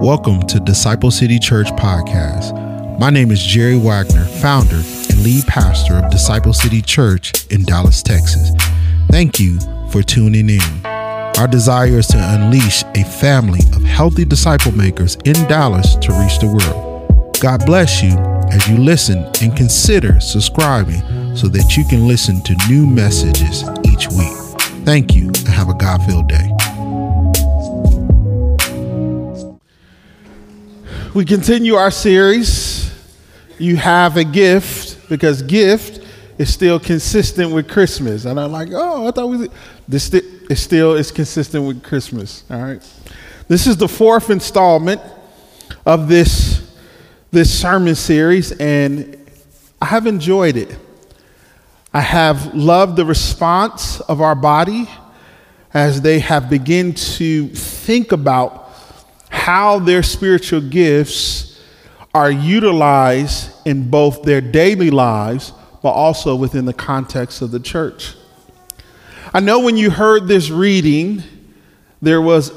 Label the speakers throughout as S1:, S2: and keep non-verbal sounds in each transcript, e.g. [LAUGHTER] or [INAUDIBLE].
S1: Welcome to Disciple City Church Podcast. My name is Jerry Wagner, founder and lead pastor of Disciple City Church in Dallas, Texas. Thank you for tuning in. Our desire is to unleash a family of healthy disciple makers in Dallas to reach the world. God bless you as you listen and consider subscribing so that you can listen to new messages each week. Thank you and have a God filled day.
S2: We continue our series. You have a gift because gift is still consistent with Christmas. And I'm like, oh, I thought we this is still is consistent with Christmas. All right. This is the fourth installment of this this sermon series, and I have enjoyed it. I have loved the response of our body as they have begun to think about how their spiritual gifts are utilized in both their daily lives, but also within the context of the church. I know when you heard this reading, there was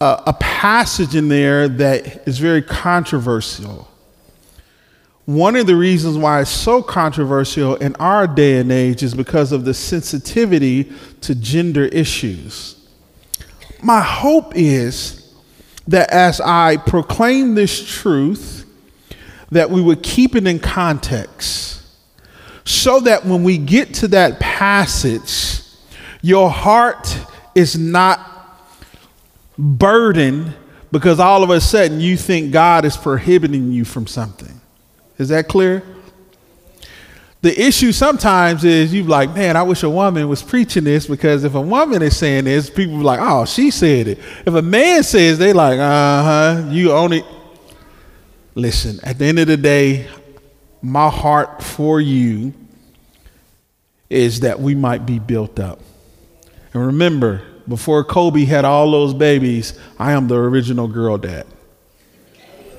S2: a, a passage in there that is very controversial. One of the reasons why it's so controversial in our day and age is because of the sensitivity to gender issues. My hope is that as I proclaim this truth, that we would keep it in context so that when we get to that passage, your heart is not burdened because all of a sudden you think God is prohibiting you from something. Is that clear? The issue sometimes is you like, man, I wish a woman was preaching this because if a woman is saying this, people are like, oh, she said it. If a man says, they like, uh huh, you only. Listen, at the end of the day, my heart for you is that we might be built up. And remember, before Kobe had all those babies, I am the original girl dad.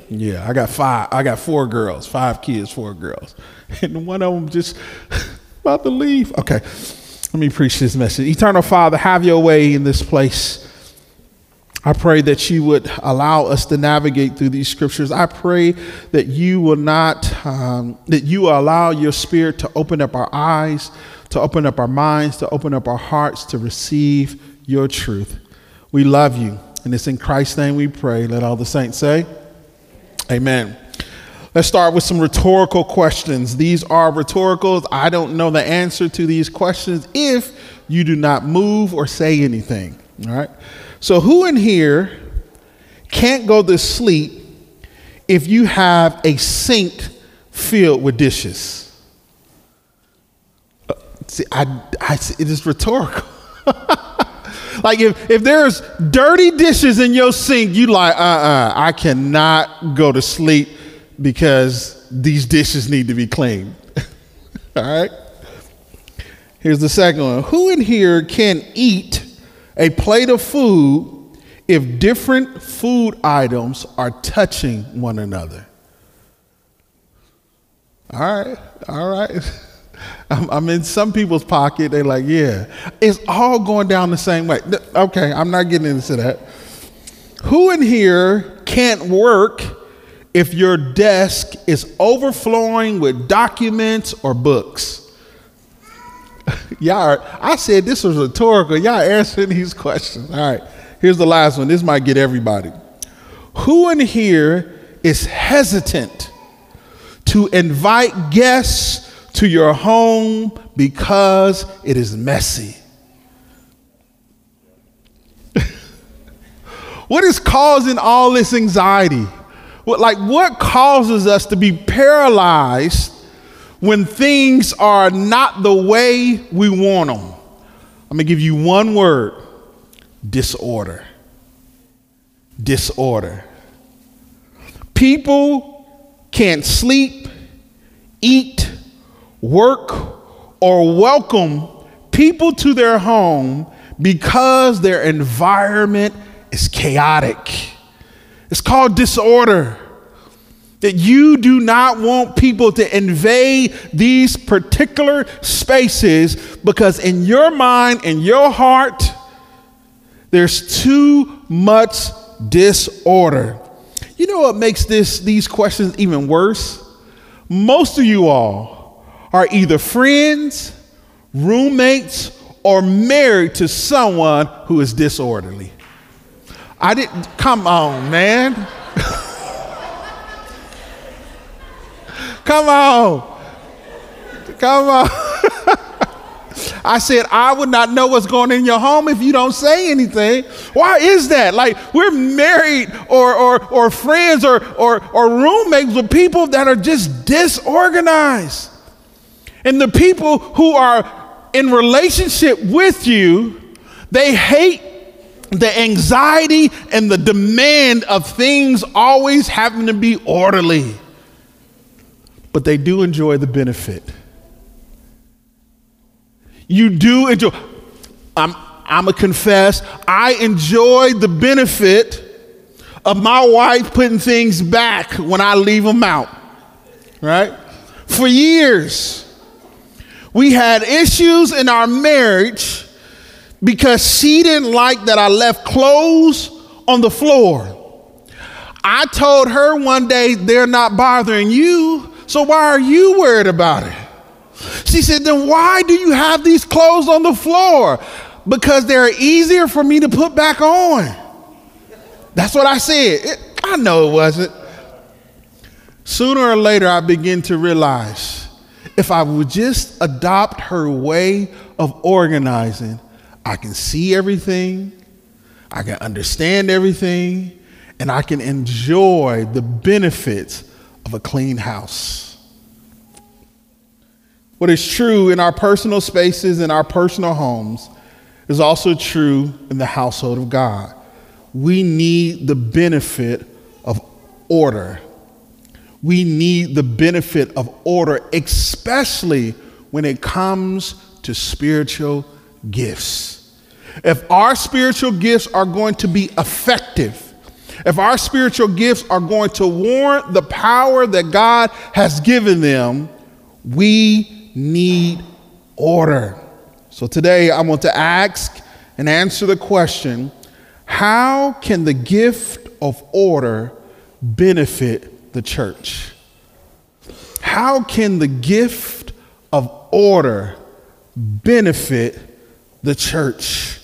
S2: Yeah, I got five. I got four girls, five kids, four girls. [LAUGHS] and one of them just [LAUGHS] about to leave. Okay, let me preach this message. Eternal Father, have your way in this place. I pray that you would allow us to navigate through these scriptures. I pray that you will not, um, that you allow your spirit to open up our eyes, to open up our minds, to open up our hearts to receive your truth. We love you. And it's in Christ's name we pray. Let all the saints say, Amen. Let's start with some rhetorical questions. These are rhetoricals. I don't know the answer to these questions if you do not move or say anything. All right. So, who in here can't go to sleep if you have a sink filled with dishes? Uh, see, I, I, it is rhetorical. [LAUGHS] like if, if there's dirty dishes in your sink, you like, uh-uh, I cannot go to sleep because these dishes need to be cleaned. [LAUGHS] All right? Here's the second one. Who in here can eat a plate of food if different food items are touching one another? All right, all right. [LAUGHS] I'm, I'm, in some people's pocket. They're like, yeah, it's all going down the same way. Okay, I'm not getting into that. Who in here can't work if your desk is overflowing with documents or books? [LAUGHS] y'all, I said this was rhetorical. Y'all answering these questions. All right, here's the last one. This might get everybody. Who in here is hesitant to invite guests to your home because it is messy? [LAUGHS] what is causing all this anxiety? What, like, what causes us to be paralyzed when things are not the way we want them? I'm gonna give you one word disorder. Disorder. People can't sleep, eat, work, or welcome people to their home because their environment is chaotic. It's called disorder. That you do not want people to invade these particular spaces because, in your mind in your heart, there's too much disorder. You know what makes this these questions even worse? Most of you all are either friends, roommates, or married to someone who is disorderly. I didn't come on, man. come on. Come on. [LAUGHS] I said, I would not know what's going on in your home if you don't say anything. Why is that? Like, we're married or, or, or friends or, or, or roommates with people that are just disorganized. And the people who are in relationship with you, they hate the anxiety and the demand of things always having to be orderly. But they do enjoy the benefit. You do enjoy. I'm, I'm a confess, I enjoy the benefit of my wife putting things back when I leave them out, right? For years, we had issues in our marriage because she didn't like that I left clothes on the floor. I told her one day, they're not bothering you, so why are you worried about it? She said, Then why do you have these clothes on the floor? Because they're easier for me to put back on. That's what I said. It, I know it wasn't. Sooner or later, I begin to realize if I would just adopt her way of organizing, I can see everything, I can understand everything, and I can enjoy the benefits of a clean house. What is true in our personal spaces, in our personal homes, is also true in the household of God. We need the benefit of order. We need the benefit of order, especially when it comes to spiritual gifts. If our spiritual gifts are going to be effective, if our spiritual gifts are going to warrant the power that God has given them, we need order. So today I want to ask and answer the question how can the gift of order benefit the church? How can the gift of order benefit the church?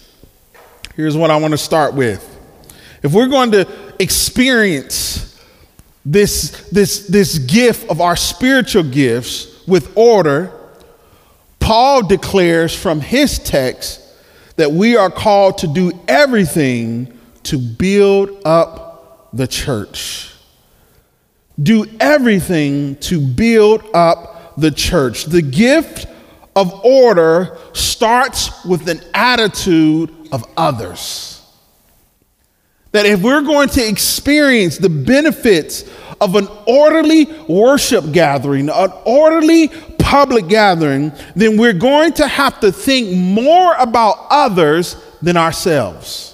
S2: Here's what I want to start with. If we're going to experience this, this, this gift of our spiritual gifts with order, Paul declares from his text that we are called to do everything to build up the church. Do everything to build up the church. The gift of order starts with an attitude of others. That if we're going to experience the benefits of an orderly worship gathering, an orderly public gathering, then we're going to have to think more about others than ourselves.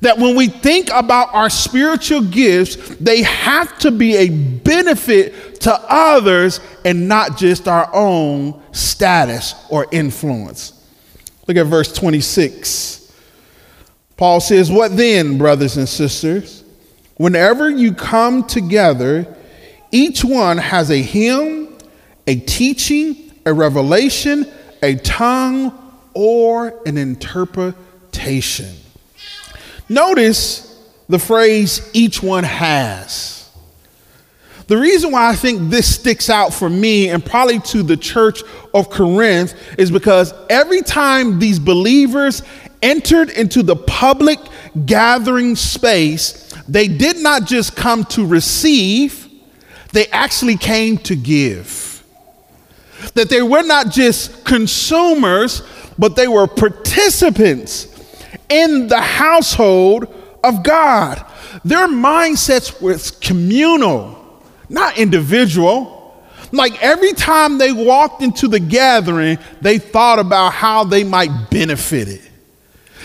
S2: That when we think about our spiritual gifts, they have to be a benefit to others and not just our own status or influence. Look at verse 26. Paul says, What then, brothers and sisters? Whenever you come together, each one has a hymn a teaching, a revelation, a tongue, or an interpretation. Notice the phrase each one has. The reason why I think this sticks out for me and probably to the church of Corinth is because every time these believers entered into the public gathering space, they did not just come to receive, they actually came to give that they were not just consumers, but they were participants in the household of God. Their mindsets were communal, not individual. Like every time they walked into the gathering, they thought about how they might benefit it.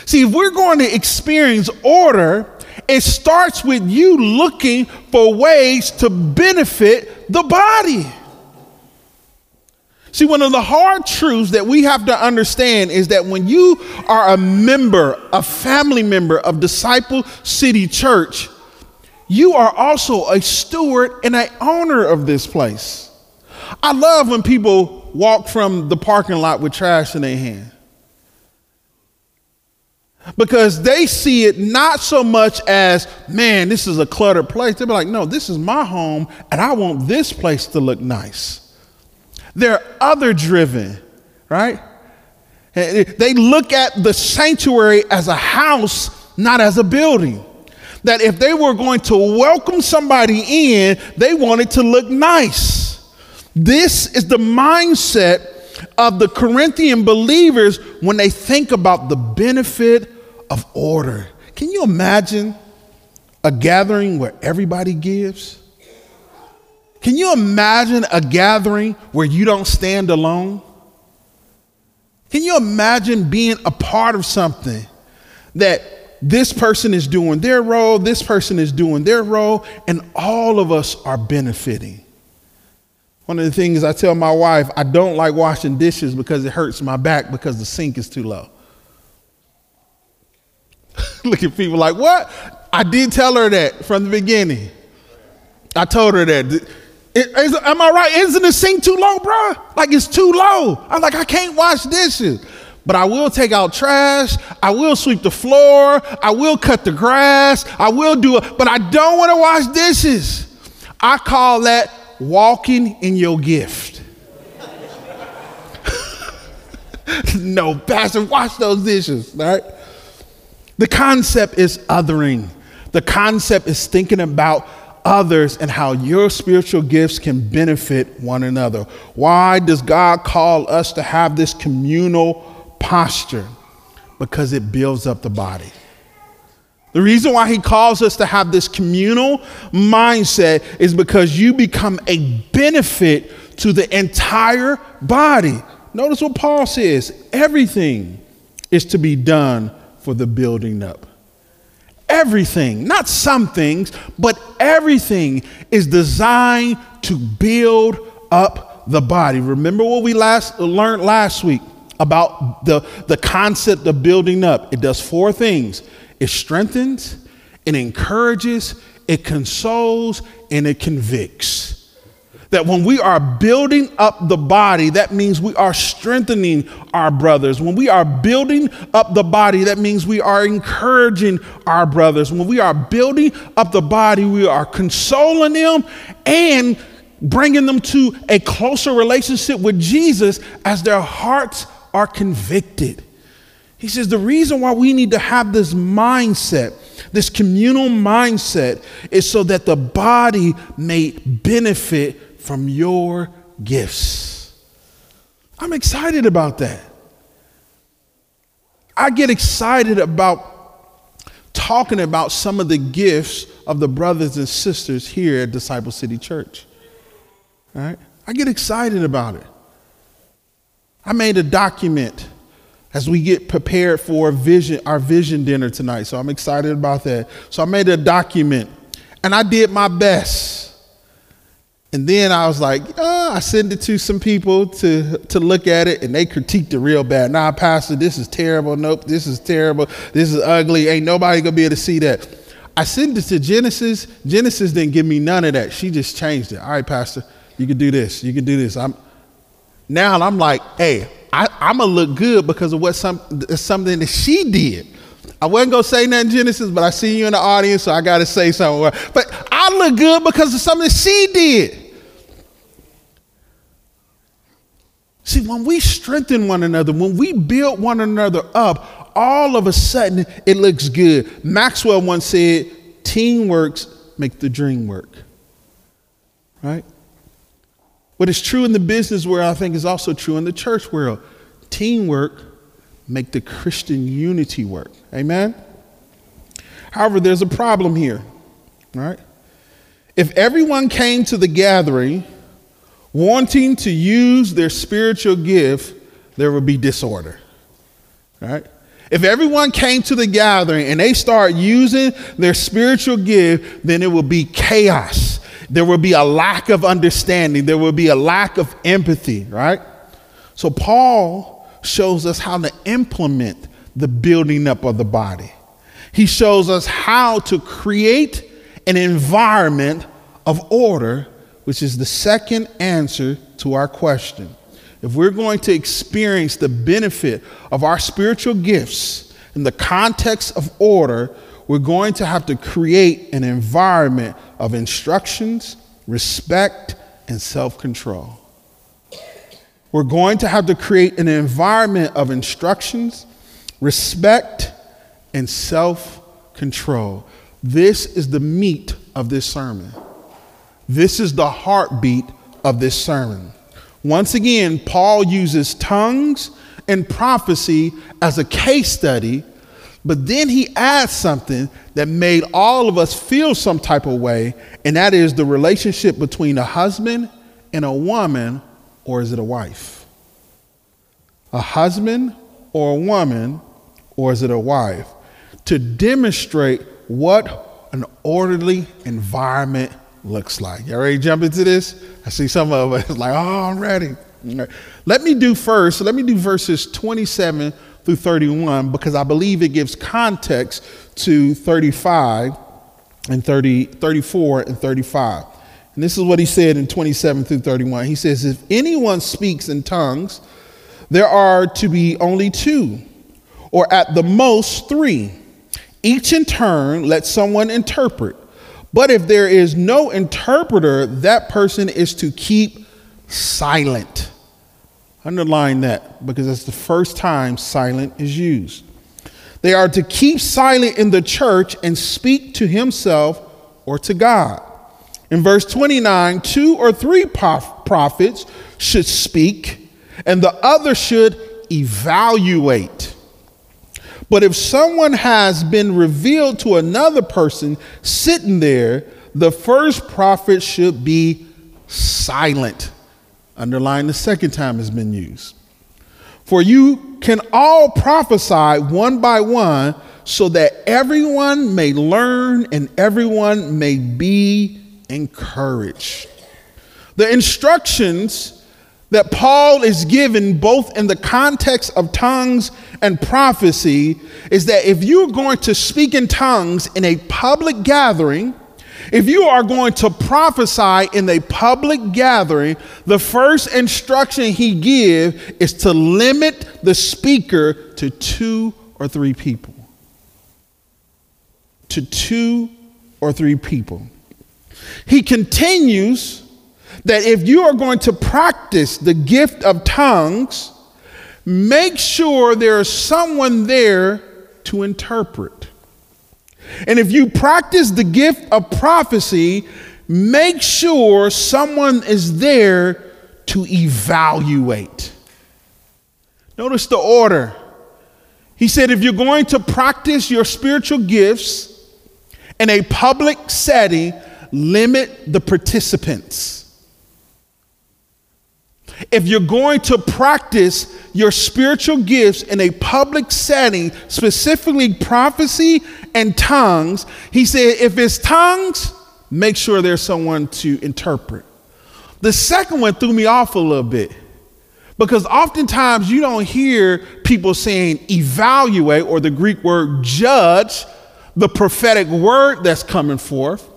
S2: See, if we're going to experience order, it starts with you looking for ways to benefit the body. See, one of the hard truths that we have to understand is that when you are a member, a family member of Disciple City Church, you are also a steward and an owner of this place. I love when people walk from the parking lot with trash in their hand because they see it not so much as, man, this is a cluttered place. They'll be like, no, this is my home and I want this place to look nice. They're other driven, right? They look at the sanctuary as a house, not as a building. That if they were going to welcome somebody in, they wanted to look nice. This is the mindset of the Corinthian believers when they think about the benefit of order. Can you imagine a gathering where everybody gives? Can you imagine a gathering where you don't stand alone? Can you imagine being a part of something that this person is doing their role, this person is doing their role, and all of us are benefiting? One of the things I tell my wife, I don't like washing dishes because it hurts my back because the sink is too low. [LAUGHS] Look at people like, what? I did tell her that from the beginning. I told her that. Is, am I right? Isn't the sink too low, bro? Like it's too low. I'm like, I can't wash dishes. But I will take out trash. I will sweep the floor. I will cut the grass. I will do it. But I don't want to wash dishes. I call that walking in your gift. [LAUGHS] no, Pastor, wash those dishes, right? The concept is othering. The concept is thinking about others and how your spiritual gifts can benefit one another. Why does God call us to have this communal posture? Because it builds up the body. The reason why he calls us to have this communal mindset is because you become a benefit to the entire body. Notice what Paul says everything is to be done for the building up. Everything, not some things, but everything is designed to build up the body. Remember what we last learned last week about the, the concept of building up? It does four things it strengthens, it encourages, it consoles, and it convicts. That when we are building up the body, that means we are strengthening our brothers. When we are building up the body, that means we are encouraging our brothers. When we are building up the body, we are consoling them and bringing them to a closer relationship with Jesus as their hearts are convicted. He says the reason why we need to have this mindset, this communal mindset, is so that the body may benefit from your gifts. I'm excited about that. I get excited about talking about some of the gifts of the brothers and sisters here at Disciple City Church. All right? I get excited about it. I made a document as we get prepared for vision, our vision dinner tonight. So I'm excited about that. So I made a document and I did my best and then I was like, oh, I sent it to some people to, to look at it, and they critiqued it real bad. Nah, Pastor, this is terrible. Nope, this is terrible. This is ugly. Ain't nobody gonna be able to see that. I sent it to Genesis. Genesis didn't give me none of that. She just changed it. All right, Pastor, you can do this. You can do this. I'm now I'm like, hey, I, am gonna look good because of what some something that she did. I wasn't gonna say nothing Genesis, but I see you in the audience, so I gotta say something. But I look good because of something she did. See, when we strengthen one another, when we build one another up, all of a sudden it looks good. Maxwell once said, teamwork make the dream work. Right? What is true in the business world, I think, is also true in the church world. Teamwork make the Christian unity work. Amen? However, there's a problem here, right? If everyone came to the gathering wanting to use their spiritual gift, there would be disorder, right? If everyone came to the gathering and they start using their spiritual gift, then it will be chaos. There will be a lack of understanding. There will be a lack of empathy, right? So Paul shows us how to implement the building up of the body. He shows us how to create an environment of order, which is the second answer to our question. If we're going to experience the benefit of our spiritual gifts in the context of order, we're going to have to create an environment of instructions, respect, and self control. We're going to have to create an environment of instructions, respect, and self control. This is the meat of this sermon. This is the heartbeat of this sermon. Once again, Paul uses tongues and prophecy as a case study, but then he adds something that made all of us feel some type of way, and that is the relationship between a husband and a woman, or is it a wife? A husband or a woman, or is it a wife? To demonstrate what an orderly environment looks like. Y'all ready to jump into this? I see some of us [LAUGHS] like, oh, I'm ready. Let me do first, let me do verses 27 through 31 because I believe it gives context to 35 and 30, 34 and 35. And this is what he said in 27 through 31. He says, If anyone speaks in tongues, there are to be only two, or at the most three. Each in turn let someone interpret. But if there is no interpreter, that person is to keep silent. Underline that because that's the first time silent is used. They are to keep silent in the church and speak to himself or to God. In verse 29, two or three prophets should speak, and the other should evaluate. But if someone has been revealed to another person sitting there, the first prophet should be silent. Underline the second time has been used. For you can all prophesy one by one, so that everyone may learn and everyone may be encouraged. The instructions that Paul is given both in the context of tongues and prophecy is that if you're going to speak in tongues in a public gathering, if you are going to prophesy in a public gathering, the first instruction he gives is to limit the speaker to two or three people. To two or three people. He continues that if you are going to practice the gift of tongues, make sure there is someone there to interpret. And if you practice the gift of prophecy, make sure someone is there to evaluate. Notice the order. He said, if you're going to practice your spiritual gifts in a public setting, limit the participants. If you're going to practice your spiritual gifts in a public setting, specifically prophecy and tongues, he said, if it's tongues, make sure there's someone to interpret. The second one threw me off a little bit because oftentimes you don't hear people saying evaluate or the Greek word judge the prophetic word that's coming forth.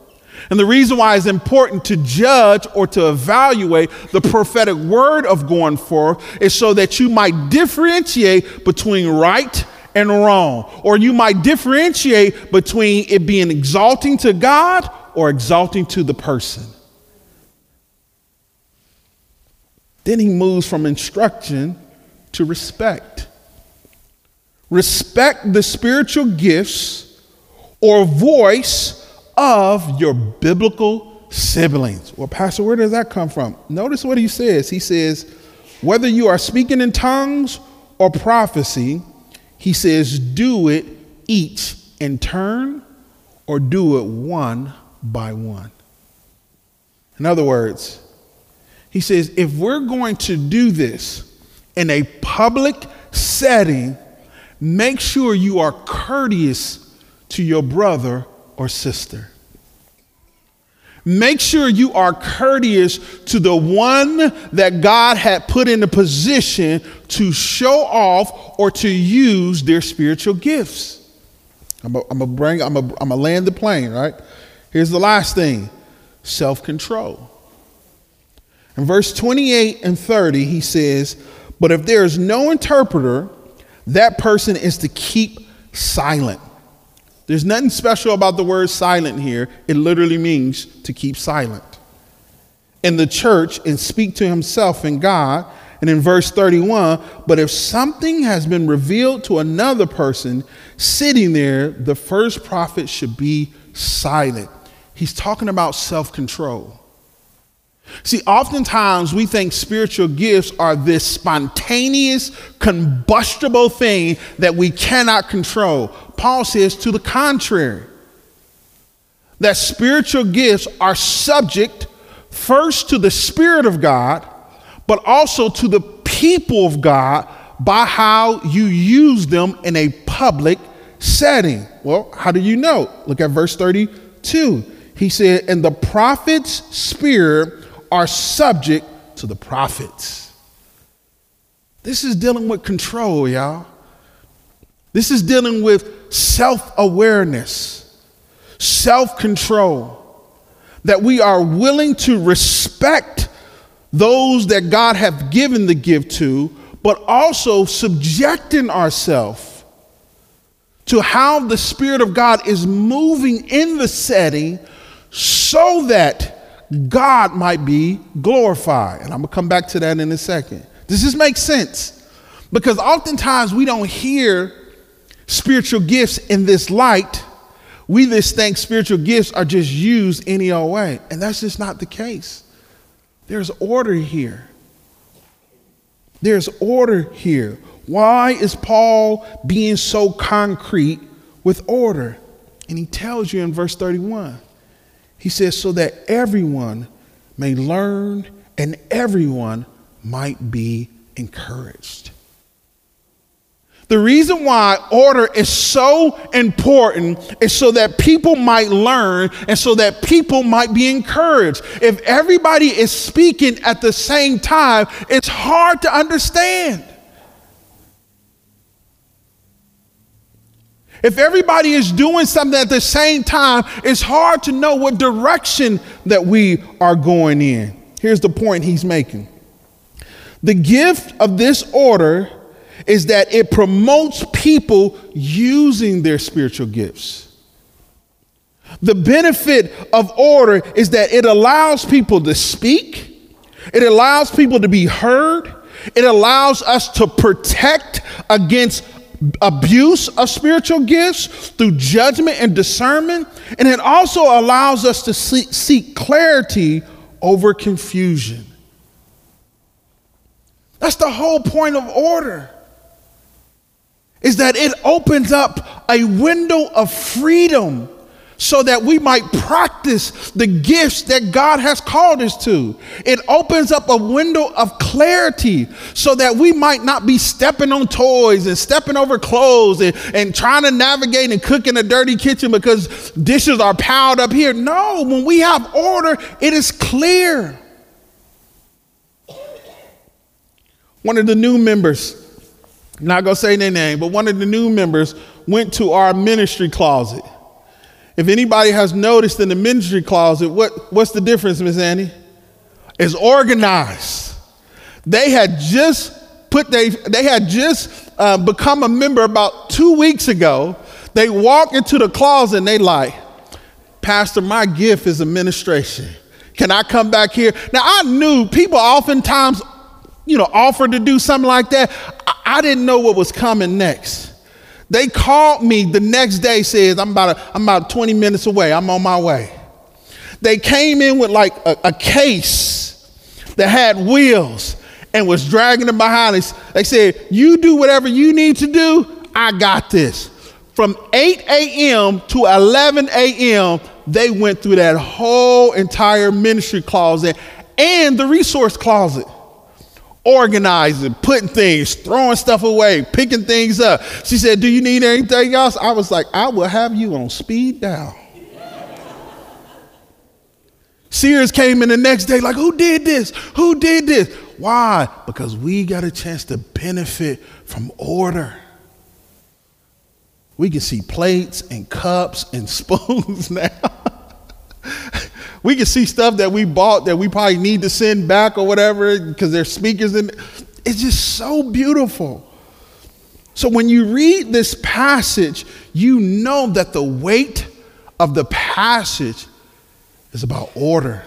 S2: And the reason why it's important to judge or to evaluate the prophetic word of going forth is so that you might differentiate between right and wrong, or you might differentiate between it being exalting to God or exalting to the person. Then he moves from instruction to respect. Respect the spiritual gifts or voice of your biblical siblings. Well, Pastor, where does that come from? Notice what he says. He says, whether you are speaking in tongues or prophecy, he says, do it each in turn or do it one by one. In other words, he says, if we're going to do this in a public setting, make sure you are courteous to your brother or sister. Make sure you are courteous to the one that God had put in a position to show off or to use their spiritual gifts. I'm gonna bring, I'm gonna land the plane, right? Here's the last thing self control. In verse 28 and 30, he says, But if there is no interpreter, that person is to keep silent. There's nothing special about the word silent here. It literally means to keep silent. In the church and speak to himself and God. And in verse 31, but if something has been revealed to another person sitting there, the first prophet should be silent. He's talking about self control. See, oftentimes we think spiritual gifts are this spontaneous, combustible thing that we cannot control. Paul says to the contrary, that spiritual gifts are subject first to the Spirit of God, but also to the people of God by how you use them in a public setting. Well, how do you know? Look at verse 32. He said, And the prophet's spirit are subject to the prophets. This is dealing with control, y'all. This is dealing with self awareness, self control, that we are willing to respect those that God have given the gift to, but also subjecting ourselves to how the Spirit of God is moving in the setting so that God might be glorified. And I'm going to come back to that in a second. Does this make sense? Because oftentimes we don't hear spiritual gifts in this light. We just think spiritual gifts are just used any old way. And that's just not the case. There's order here. There's order here. Why is Paul being so concrete with order? And he tells you in verse 31 he says, so that everyone may learn and everyone might be encouraged. The reason why order is so important is so that people might learn and so that people might be encouraged. If everybody is speaking at the same time, it's hard to understand. If everybody is doing something at the same time, it's hard to know what direction that we are going in. Here's the point he's making the gift of this order is that it promotes people using their spiritual gifts. The benefit of order is that it allows people to speak, it allows people to be heard, it allows us to protect against abuse of spiritual gifts through judgment and discernment. And it also allows us to seek, seek clarity over confusion. That's the whole point of order. Is that it opens up a window of freedom so that we might practice the gifts that God has called us to. It opens up a window of clarity so that we might not be stepping on toys and stepping over clothes and, and trying to navigate and cook in a dirty kitchen because dishes are piled up here. No, when we have order, it is clear. One of the new members, not gonna say their name, but one of the new members went to our ministry closet if anybody has noticed in the ministry closet, what, what's the difference, Miss Annie? It's organized. They had just put they they had just uh, become a member about two weeks ago. They walk into the closet and they like, Pastor, my gift is administration. Can I come back here? Now I knew people oftentimes, you know, offer to do something like that. I, I didn't know what was coming next. They called me the next day, says, I'm about, a, I'm about 20 minutes away. I'm on my way. They came in with like a, a case that had wheels and was dragging them behind us. They said, You do whatever you need to do. I got this. From 8 a.m. to 11 a.m., they went through that whole entire ministry closet and the resource closet organizing, putting things, throwing stuff away, picking things up. She said, Do you need anything else? I was like, I will have you on speed dial. Sears came in the next day, like, who did this? Who did this? Why? Because we got a chance to benefit from order. We can see plates and cups and [LAUGHS] spoons now. We can see stuff that we bought that we probably need to send back or whatever because there's speakers in it's just so beautiful. So when you read this passage, you know that the weight of the passage is about order.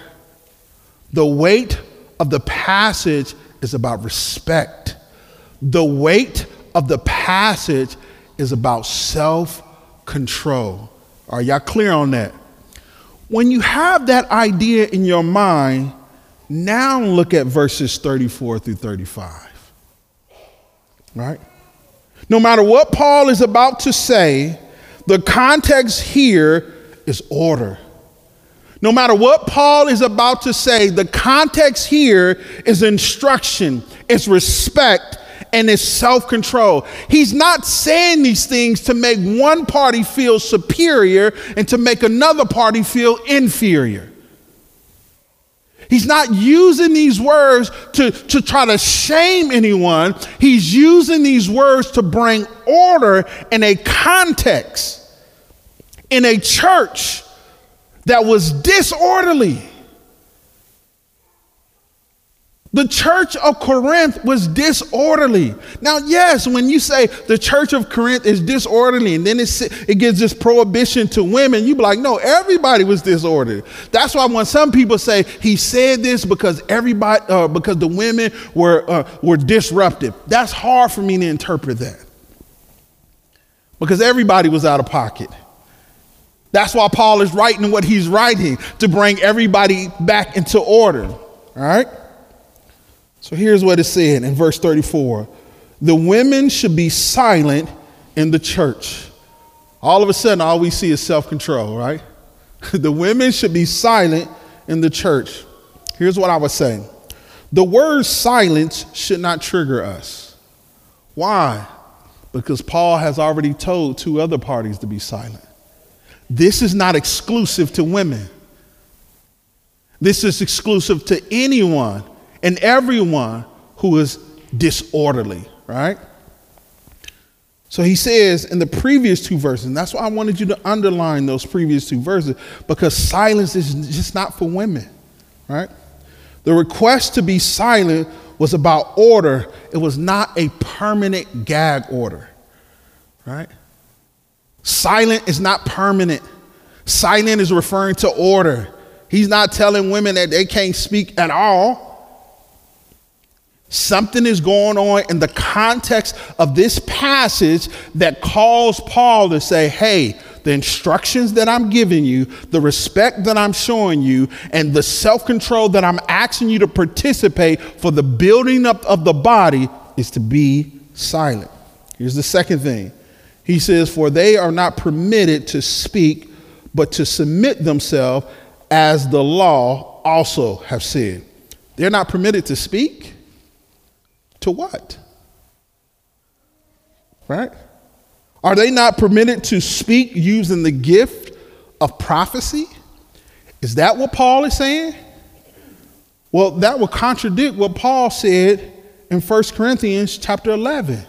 S2: The weight of the passage is about respect. The weight of the passage is about self control. Are y'all clear on that? When you have that idea in your mind, now look at verses 34 through 35. Right? No matter what Paul is about to say, the context here is order. No matter what Paul is about to say, the context here is instruction, it's respect, and it's self control. He's not saying these things to make one party feel superior and to make another party feel inferior. He's not using these words to, to try to shame anyone. He's using these words to bring order in a context, in a church that was disorderly. The church of Corinth was disorderly. Now, yes, when you say the church of Corinth is disorderly and then it gives this prohibition to women, you be like, no, everybody was disorderly. That's why when some people say he said this because everybody, uh, because the women were, uh, were disruptive, that's hard for me to interpret that. Because everybody was out of pocket. That's why Paul is writing what he's writing to bring everybody back into order. All right? So here's what it said in verse 34 The women should be silent in the church. All of a sudden, all we see is self control, right? [LAUGHS] the women should be silent in the church. Here's what I was saying the word silence should not trigger us. Why? Because Paul has already told two other parties to be silent. This is not exclusive to women. This is exclusive to anyone and everyone who is disorderly, right? So he says in the previous two verses, and that's why I wanted you to underline those previous two verses, because silence is just not for women, right? The request to be silent was about order, it was not a permanent gag order, right? Silent is not permanent. Silent is referring to order. He's not telling women that they can't speak at all. Something is going on in the context of this passage that calls Paul to say, hey, the instructions that I'm giving you, the respect that I'm showing you, and the self control that I'm asking you to participate for the building up of the body is to be silent. Here's the second thing He says, For they are not permitted to speak, but to submit themselves as the law also have said. They're not permitted to speak to what? Right? Are they not permitted to speak using the gift of prophecy? Is that what Paul is saying? Well, that would contradict what Paul said in 1 Corinthians chapter 11.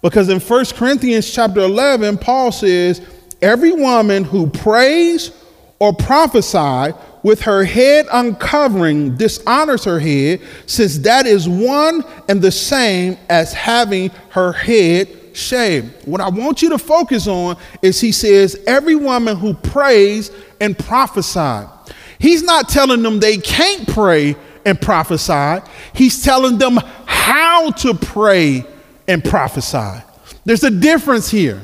S2: Because in 1 Corinthians chapter 11, Paul says, Every woman who prays or prophesies with her head uncovering dishonors her head, since that is one and the same as having her head shaved. What I want you to focus on is he says, every woman who prays and prophesies. He's not telling them they can't pray and prophesy, he's telling them how to pray and prophesy. There's a difference here.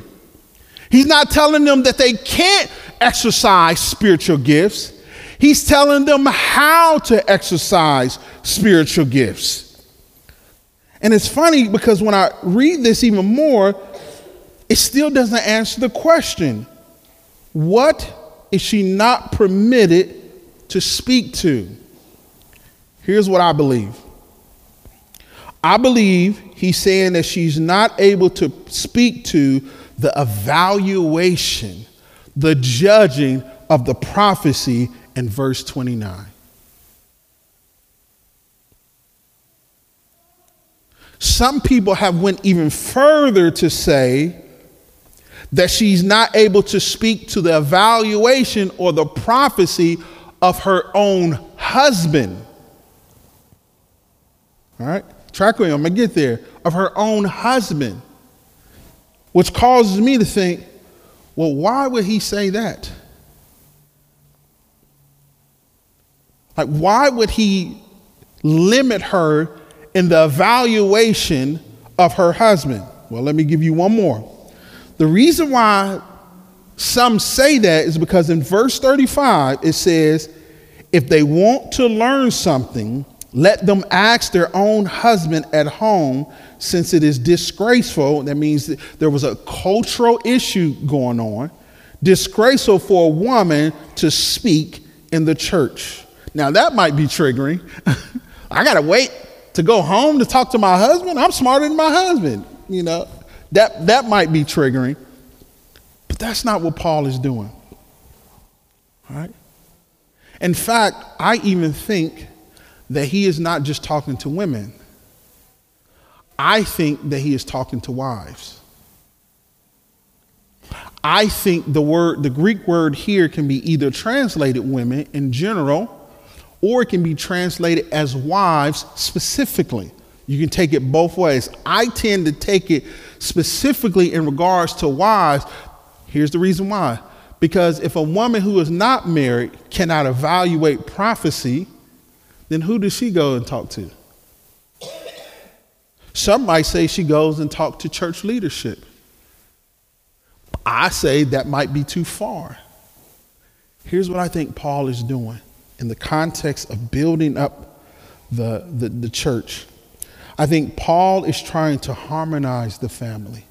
S2: He's not telling them that they can't exercise spiritual gifts. He's telling them how to exercise spiritual gifts. And it's funny because when I read this even more, it still doesn't answer the question what is she not permitted to speak to? Here's what I believe I believe he's saying that she's not able to speak to the evaluation, the judging of the prophecy and verse 29. Some people have went even further to say that she's not able to speak to the evaluation or the prophecy of her own husband. All right, track with me, I'm gonna get there. Of her own husband, which causes me to think, well, why would he say that? Like, why would he limit her in the evaluation of her husband? Well, let me give you one more. The reason why some say that is because in verse 35 it says, if they want to learn something, let them ask their own husband at home, since it is disgraceful. That means that there was a cultural issue going on. Disgraceful for a woman to speak in the church. Now, that might be triggering. [LAUGHS] I got to wait to go home to talk to my husband. I'm smarter than my husband. You know, that, that might be triggering. But that's not what Paul is doing. All right? In fact, I even think that he is not just talking to women. I think that he is talking to wives. I think the word, the Greek word here can be either translated women in general, or it can be translated as wives specifically. You can take it both ways. I tend to take it specifically in regards to wives. Here's the reason why. Because if a woman who is not married cannot evaluate prophecy, then who does she go and talk to? Some might say she goes and talks to church leadership. I say that might be too far. Here's what I think Paul is doing in the context of building up the, the, the church. I think Paul is trying to harmonize the family.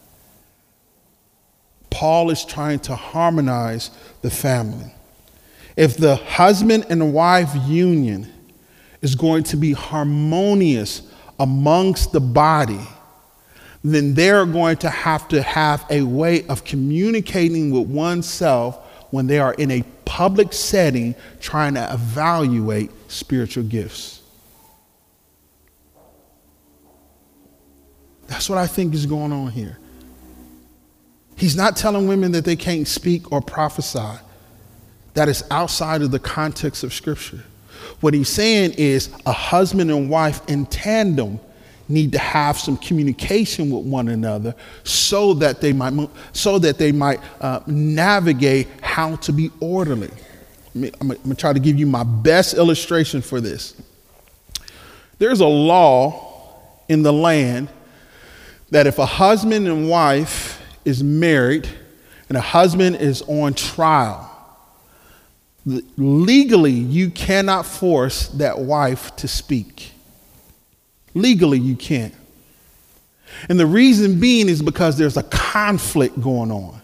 S2: Paul is trying to harmonize the family. If the husband and wife union is going to be harmonious amongst the body, then they're going to have to have a way of communicating with oneself when they are in a public setting trying to evaluate spiritual gifts. That's what I think is going on here. He's not telling women that they can't speak or prophesy. That is outside of the context of Scripture. What he's saying is a husband and wife in tandem need to have some communication with one another so that they might so that they might uh, navigate how to be orderly. I'm to try to give you my best illustration for this. There's a law in the land that if a husband and wife is married and a husband is on trial, legally you cannot force that wife to speak. Legally, you can't. And the reason being is because there's a conflict going on.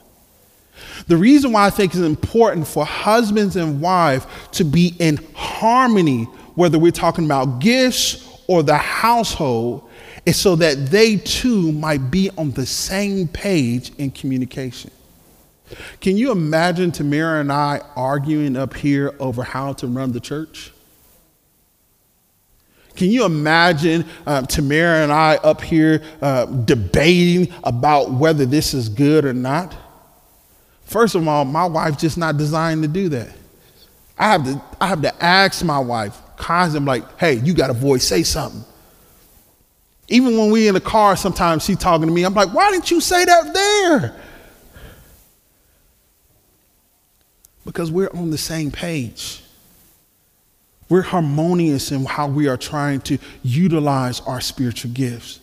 S2: The reason why I think it's important for husbands and wives to be in harmony, whether we're talking about gifts or the household, is so that they too might be on the same page in communication. Can you imagine Tamara and I arguing up here over how to run the church? Can you imagine uh, Tamara and I up here uh, debating about whether this is good or not? First of all, my wife's just not designed to do that. I have to, I have to ask my wife constantly, like, hey, you got a voice, say something. Even when we in the car, sometimes she's talking to me. I'm like, why didn't you say that there? Because we're on the same page. We're harmonious in how we are trying to utilize our spiritual gifts.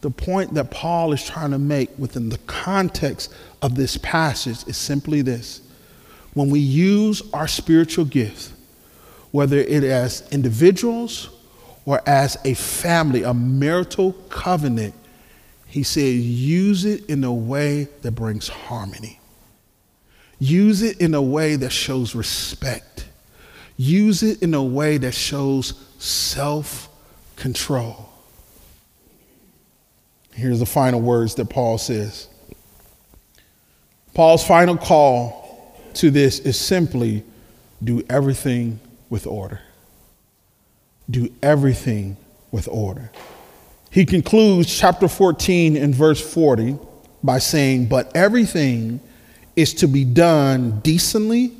S2: The point that Paul is trying to make within the context of this passage is simply this. When we use our spiritual gifts, whether it as individuals or as a family, a marital covenant, he said, use it in a way that brings harmony. Use it in a way that shows respect. Use it in a way that shows self control. Here's the final words that Paul says. Paul's final call to this is simply do everything with order. Do everything with order. He concludes chapter 14 and verse 40 by saying, But everything is to be done decently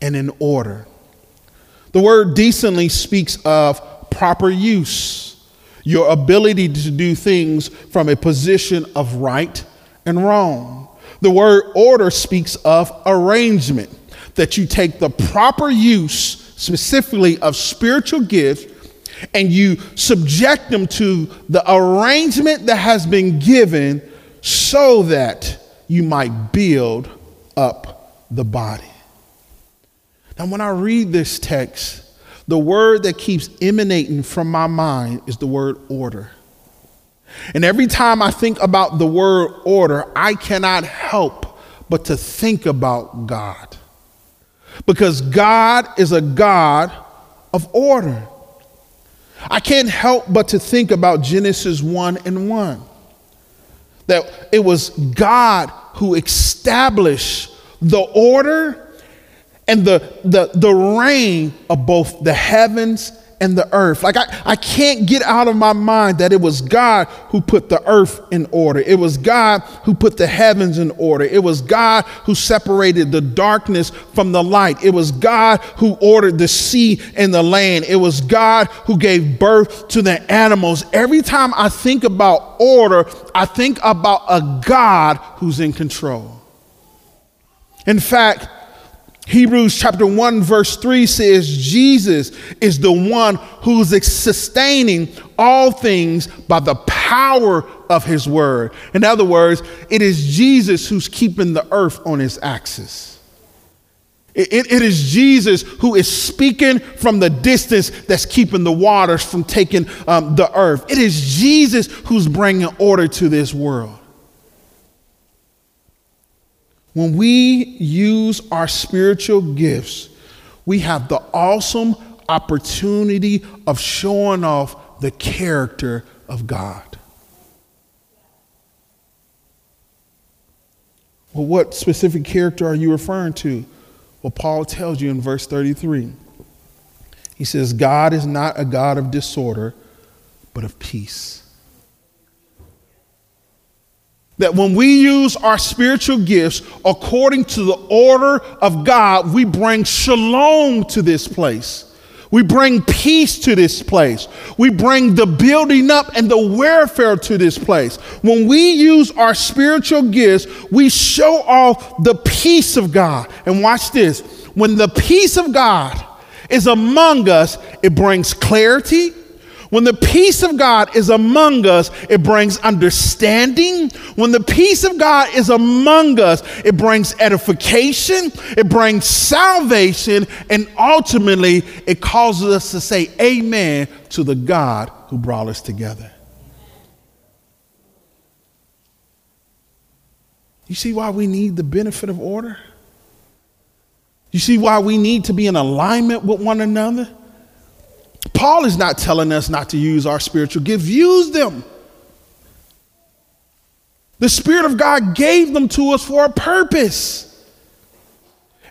S2: and in order. The word decently speaks of proper use, your ability to do things from a position of right and wrong. The word order speaks of arrangement, that you take the proper use, specifically of spiritual gifts, and you subject them to the arrangement that has been given so that you might build up the body. Now, when I read this text, the word that keeps emanating from my mind is the word order. And every time I think about the word order, I cannot help but to think about God. Because God is a God of order. I can't help but to think about Genesis 1 and 1. That it was God who established the order and the, the, the reign of both the heavens and the earth. Like, I, I can't get out of my mind that it was God who put the earth in order. It was God who put the heavens in order. It was God who separated the darkness from the light. It was God who ordered the sea and the land. It was God who gave birth to the animals. Every time I think about order, I think about a God who's in control. In fact, Hebrews chapter 1, verse 3 says, Jesus is the one who's sustaining all things by the power of his word. In other words, it is Jesus who's keeping the earth on its axis. It, it, it is Jesus who is speaking from the distance that's keeping the waters from taking um, the earth. It is Jesus who's bringing order to this world. When we use our spiritual gifts, we have the awesome opportunity of showing off the character of God. Well, what specific character are you referring to? Well, Paul tells you in verse 33. He says, God is not a God of disorder, but of peace that when we use our spiritual gifts according to the order of God, we bring shalom to this place. We bring peace to this place. We bring the building up and the welfare to this place. When we use our spiritual gifts, we show off the peace of God. And watch this when the peace of God is among us, it brings clarity, when the peace of God is among us, it brings understanding. When the peace of God is among us, it brings edification, it brings salvation, and ultimately it causes us to say amen to the God who brought us together. You see why we need the benefit of order? You see why we need to be in alignment with one another? Paul is not telling us not to use our spiritual gifts, use them. The Spirit of God gave them to us for a purpose.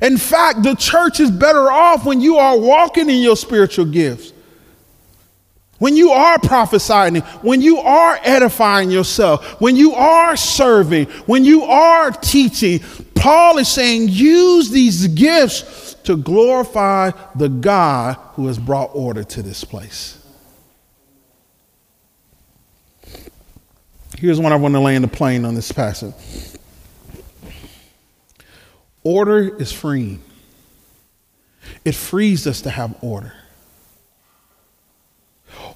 S2: In fact, the church is better off when you are walking in your spiritual gifts. When you are prophesying, when you are edifying yourself, when you are serving, when you are teaching, Paul is saying use these gifts to glorify the God who has brought order to this place. Here's one I want to land the plane on this passage. Order is freeing. It frees us to have order.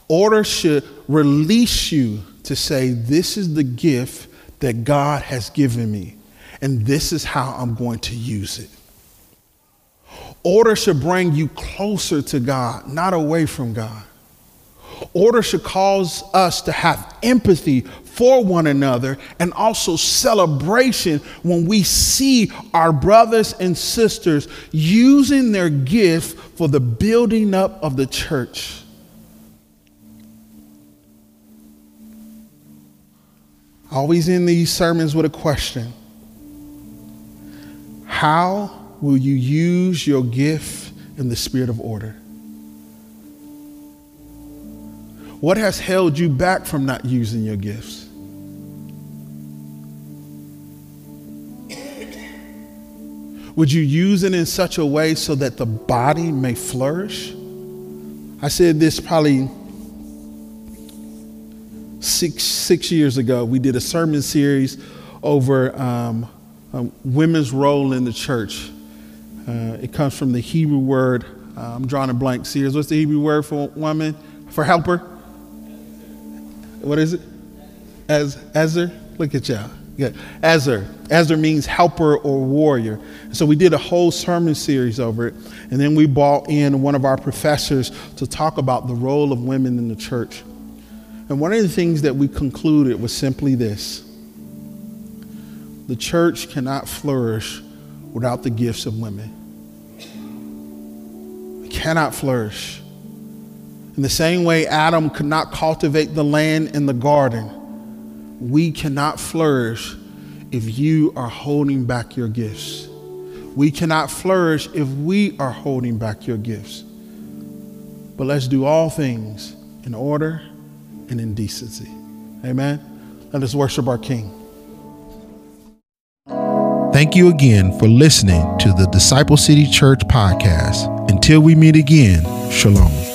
S2: Order should release you to say, This is the gift that God has given me, and this is how I'm going to use it. Order should bring you closer to God, not away from God. Order should cause us to have empathy for one another and also celebration when we see our brothers and sisters using their gift for the building up of the church. Always in these sermons with a question How will you use your gift in the spirit of order? What has held you back from not using your gifts? Would you use it in such a way so that the body may flourish? I said this probably six six years ago. We did a sermon series over um, um, women's role in the church. Uh, it comes from the Hebrew word. Uh, I'm drawing a blank. Sears. What's the Hebrew word for woman? For helper? What is it? As Ezer. Look at y'all. Yeah, Ezer. Ezer means helper or warrior. So we did a whole sermon series over it, and then we brought in one of our professors to talk about the role of women in the church. And one of the things that we concluded was simply this: the church cannot flourish without the gifts of women. Cannot flourish. In the same way Adam could not cultivate the land in the garden we cannot flourish if you are holding back your gifts. We cannot flourish if we are holding back your gifts. But let's do all things in order and in decency. Amen. Let us worship our King.
S1: Thank you again for listening to the Disciple City Church podcast. Until we meet again, shalom.